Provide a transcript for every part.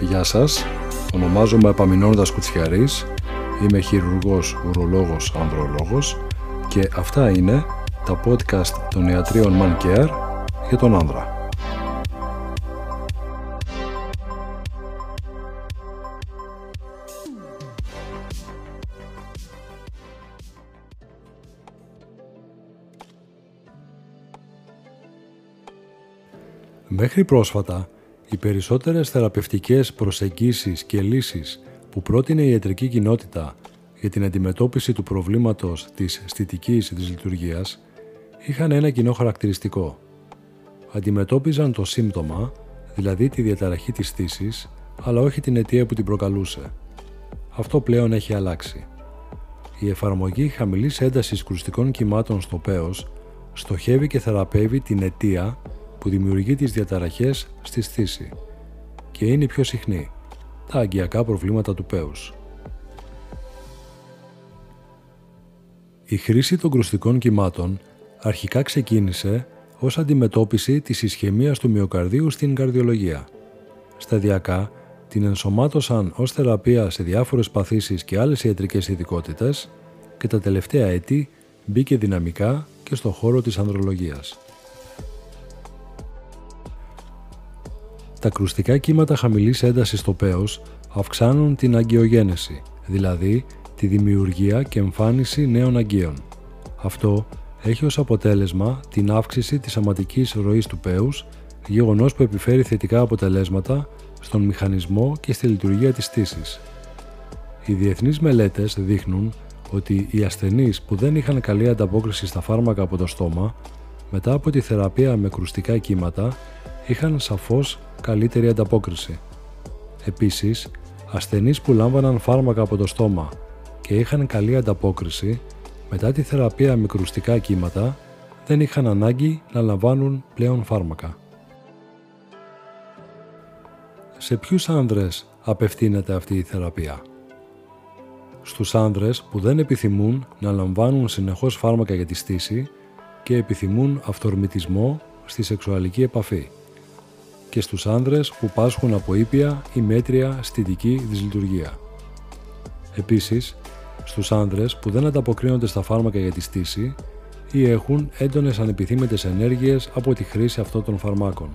Γεια σας, ονομάζομαι Επαμινώνοντας Κουτσιαρής, είμαι χειρουργός, ουρολόγος, ανδρολόγος και αυτά είναι τα podcast των ιατρίων Man Care για τον άνδρα. Μέχρι πρόσφατα, οι περισσότερες θεραπευτικές προσεγγίσεις και λύσεις που πρότεινε η ιατρική κοινότητα για την αντιμετώπιση του προβλήματος της στιτικής δυσλειτουργίας είχαν ένα κοινό χαρακτηριστικό. Αντιμετώπιζαν το σύμπτωμα, δηλαδή τη διαταραχή της στήσης, αλλά όχι την αιτία που την προκαλούσε. Αυτό πλέον έχει αλλάξει. Η εφαρμογή χαμηλής έντασης κρουστικών κυμάτων στο πέος στοχεύει και θεραπεύει την αιτία που δημιουργεί τις διαταραχές στη στήση και είναι πιο συχνή, τα αγκιακά προβλήματα του πέους. Η χρήση των κρουστικών κυμάτων αρχικά ξεκίνησε ως αντιμετώπιση της ισχυμίας του μυοκαρδίου στην καρδιολογία. Σταδιακά την ενσωμάτωσαν ως θεραπεία σε διάφορες παθήσεις και άλλες ιατρικές ειδικότητες και τα τελευταία έτη μπήκε δυναμικά και στο χώρο της ανδρολογίας. Τα κρουστικά κύματα χαμηλής έντασης στο πέος αυξάνουν την αγκαιογένεση, δηλαδή τη δημιουργία και εμφάνιση νέων αγκαίων. Αυτό έχει ως αποτέλεσμα την αύξηση της αματικής ροής του πέους, γεγονός που επιφέρει θετικά αποτελέσματα στον μηχανισμό και στη λειτουργία της στήσης. Οι διεθνείς μελέτες δείχνουν ότι οι ασθενείς που δεν είχαν καλή ανταπόκριση στα φάρμακα από το στόμα, μετά από τη θεραπεία με κρουστικά κύματα, είχαν σαφώς καλύτερη ανταπόκριση. Επίσης, ασθενείς που λάμβαναν φάρμακα από το στόμα και είχαν καλή ανταπόκριση, μετά τη θεραπεία με κρουστικά κύματα, δεν είχαν ανάγκη να λαμβάνουν πλέον φάρμακα. Σε ποιους άνδρες απευθύνεται αυτή η θεραπεία; Στους άνδρες που δεν επιθυμούν να λαμβάνουν συνεχώς φάρμακα για τη στήση και επιθυμούν αυθορμητισμό στη σεξουαλική επαφή και στους άνδρες που πάσχουν από ήπια ή μέτρια στιτική δυσλειτουργία. Επίσης, στους άνδρες που δεν ανταποκρίνονται στα φάρμακα για τη στήση ή έχουν έντονες ανεπιθύμητες ενέργειες από τη χρήση αυτών των φαρμάκων.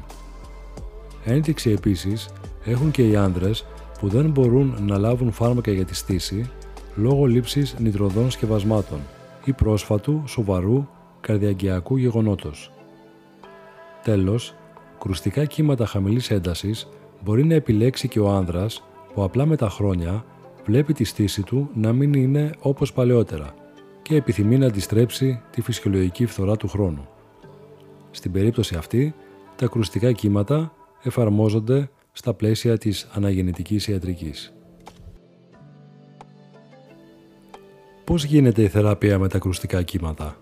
Ένδειξη επίσης έχουν και οι άνδρες που δεν μπορούν να λάβουν φάρμακα για τη στήση λόγω λήψης νητροδών σκευασμάτων ή πρόσφατου σοβαρού καρδιαγκιακού γεγονότος. Τέλος, κρουστικά κύματα χαμηλής έντασης μπορεί να επιλέξει και ο άνδρας που απλά με τα χρόνια βλέπει τη στήση του να μην είναι όπως παλαιότερα και επιθυμεί να αντιστρέψει τη φυσιολογική φθορά του χρόνου. Στην περίπτωση αυτή, τα κρουστικά κύματα εφαρμόζονται στα πλαίσια της αναγεννητικής ιατρικής. Πώς γίνεται η θεραπεία με τα κρουστικά κύματα;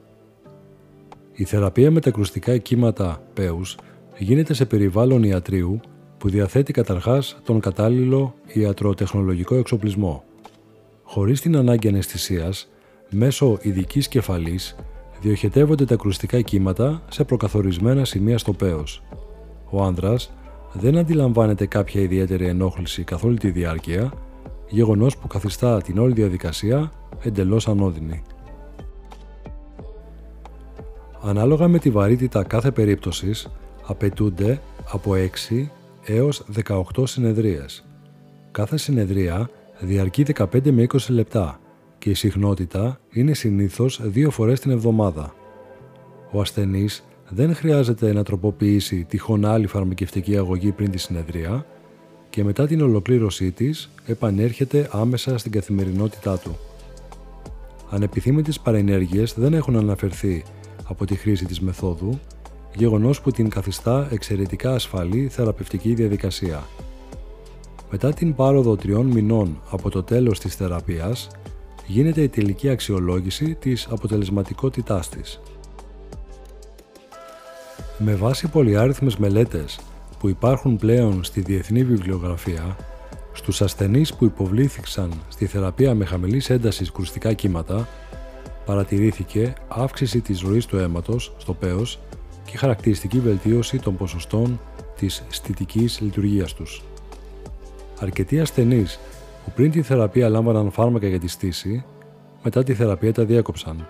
Η θεραπεία με τα κρουστικά κύματα πέους γίνεται σε περιβάλλον ιατρίου που διαθέτει καταρχάς τον κατάλληλο ιατροτεχνολογικό εξοπλισμό. Χωρίς την ανάγκη αναισθησίας, μέσω ειδικής κεφαλής διοχετεύονται τα κρουστικά κύματα σε προκαθορισμένα σημεία στο πέος. Ο άνδρας δεν αντιλαμβάνεται κάποια ιδιαίτερη ενόχληση καθ' όλη τη διάρκεια, γεγονός που καθιστά την όλη διαδικασία εντελώς ανώδυνη. Ανάλογα με τη βαρύτητα κάθε περίπτωσης, απαιτούνται από 6 έως 18 συνεδρίες. Κάθε συνεδρία διαρκεί 15 με 20 λεπτά και η συχνότητα είναι συνήθως δύο φορές την εβδομάδα. Ο ασθενής δεν χρειάζεται να τροποποιήσει τυχόν άλλη φαρμακευτική αγωγή πριν τη συνεδρία και μετά την ολοκλήρωσή της επανέρχεται άμεσα στην καθημερινότητά του. Ανεπιθύμητες παρενέργειες δεν έχουν αναφερθεί από τη χρήση της μεθόδου γεγονός που την καθιστά εξαιρετικά ασφαλή θεραπευτική διαδικασία. Μετά την πάροδο τριών μηνών από το τέλος της θεραπείας, γίνεται η τελική αξιολόγηση της αποτελεσματικότητάς της. Με βάση πολυάριθμες μελέτες που υπάρχουν πλέον στη διεθνή βιβλιογραφία, στους ασθενείς που υποβλήθηκαν στη θεραπεία με χαμηλής έντασης κρουστικά κύματα, παρατηρήθηκε αύξηση της ροής του αίματος στο πέος και χαρακτηριστική βελτίωση των ποσοστών της στιτικής λειτουργίας τους. Αρκετοί ασθενείς που πριν τη θεραπεία λάμβαναν φάρμακα για τη στήση, μετά τη θεραπεία τα διέκοψαν.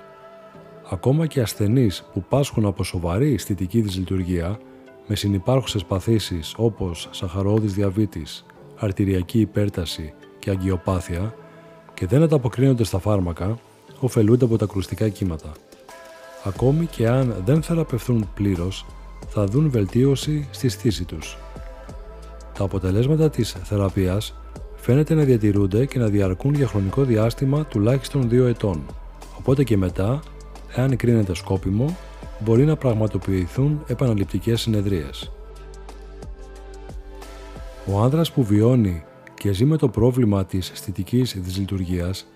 Ακόμα και ασθενείς που πάσχουν από σοβαρή αισθητική δυσλειτουργία, με συνυπάρχουσες παθήσεις όπως σαχαρώδη διαβήτης, αρτηριακή υπέρταση και αγκιοπάθεια και δεν ανταποκρίνονται στα φάρμακα, ωφελούνται από τα κρουστικά κύματα. Ακόμη και αν δεν θεραπευθούν πλήρως, θα δουν βελτίωση στη στήση τους. Τα αποτελέσματα της θεραπείας φαίνεται να διατηρούνται και να διαρκούν για χρονικό διάστημα τουλάχιστον 2 ετών, οπότε και μετά, εάν κρίνεται σκόπιμο, μπορεί να πραγματοποιηθούν επαναληπτικές συνεδρίες. Ο άνδρας που βιώνει και ζει με το πρόβλημα της αισθητικής δυσλειτουργίας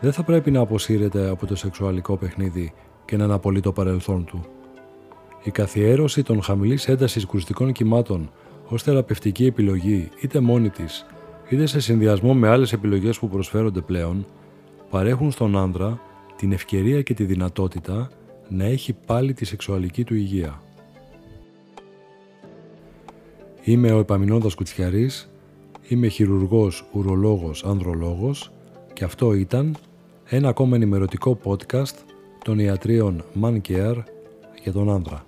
δεν θα πρέπει να αποσύρεται από το σεξουαλικό παιχνίδι και να αναπολύει το παρελθόν του. Η καθιέρωση των χαμηλής έντασης κρουστικών κυμάτων ως θεραπευτική επιλογή είτε μόνη της είτε σε συνδυασμό με άλλες επιλογές που προσφέρονται πλέον παρέχουν στον άνδρα την ευκαιρία και τη δυνατότητα να έχει πάλι τη σεξουαλική του υγεία. Είμαι ο Επαμινώντας Κουτσιαρής, είμαι χειρουργός, ουρολόγος, ανδρολόγος και αυτό ήταν ένα ακόμα ενημερωτικό podcast των ιατρίων Man Care για τον άνδρα.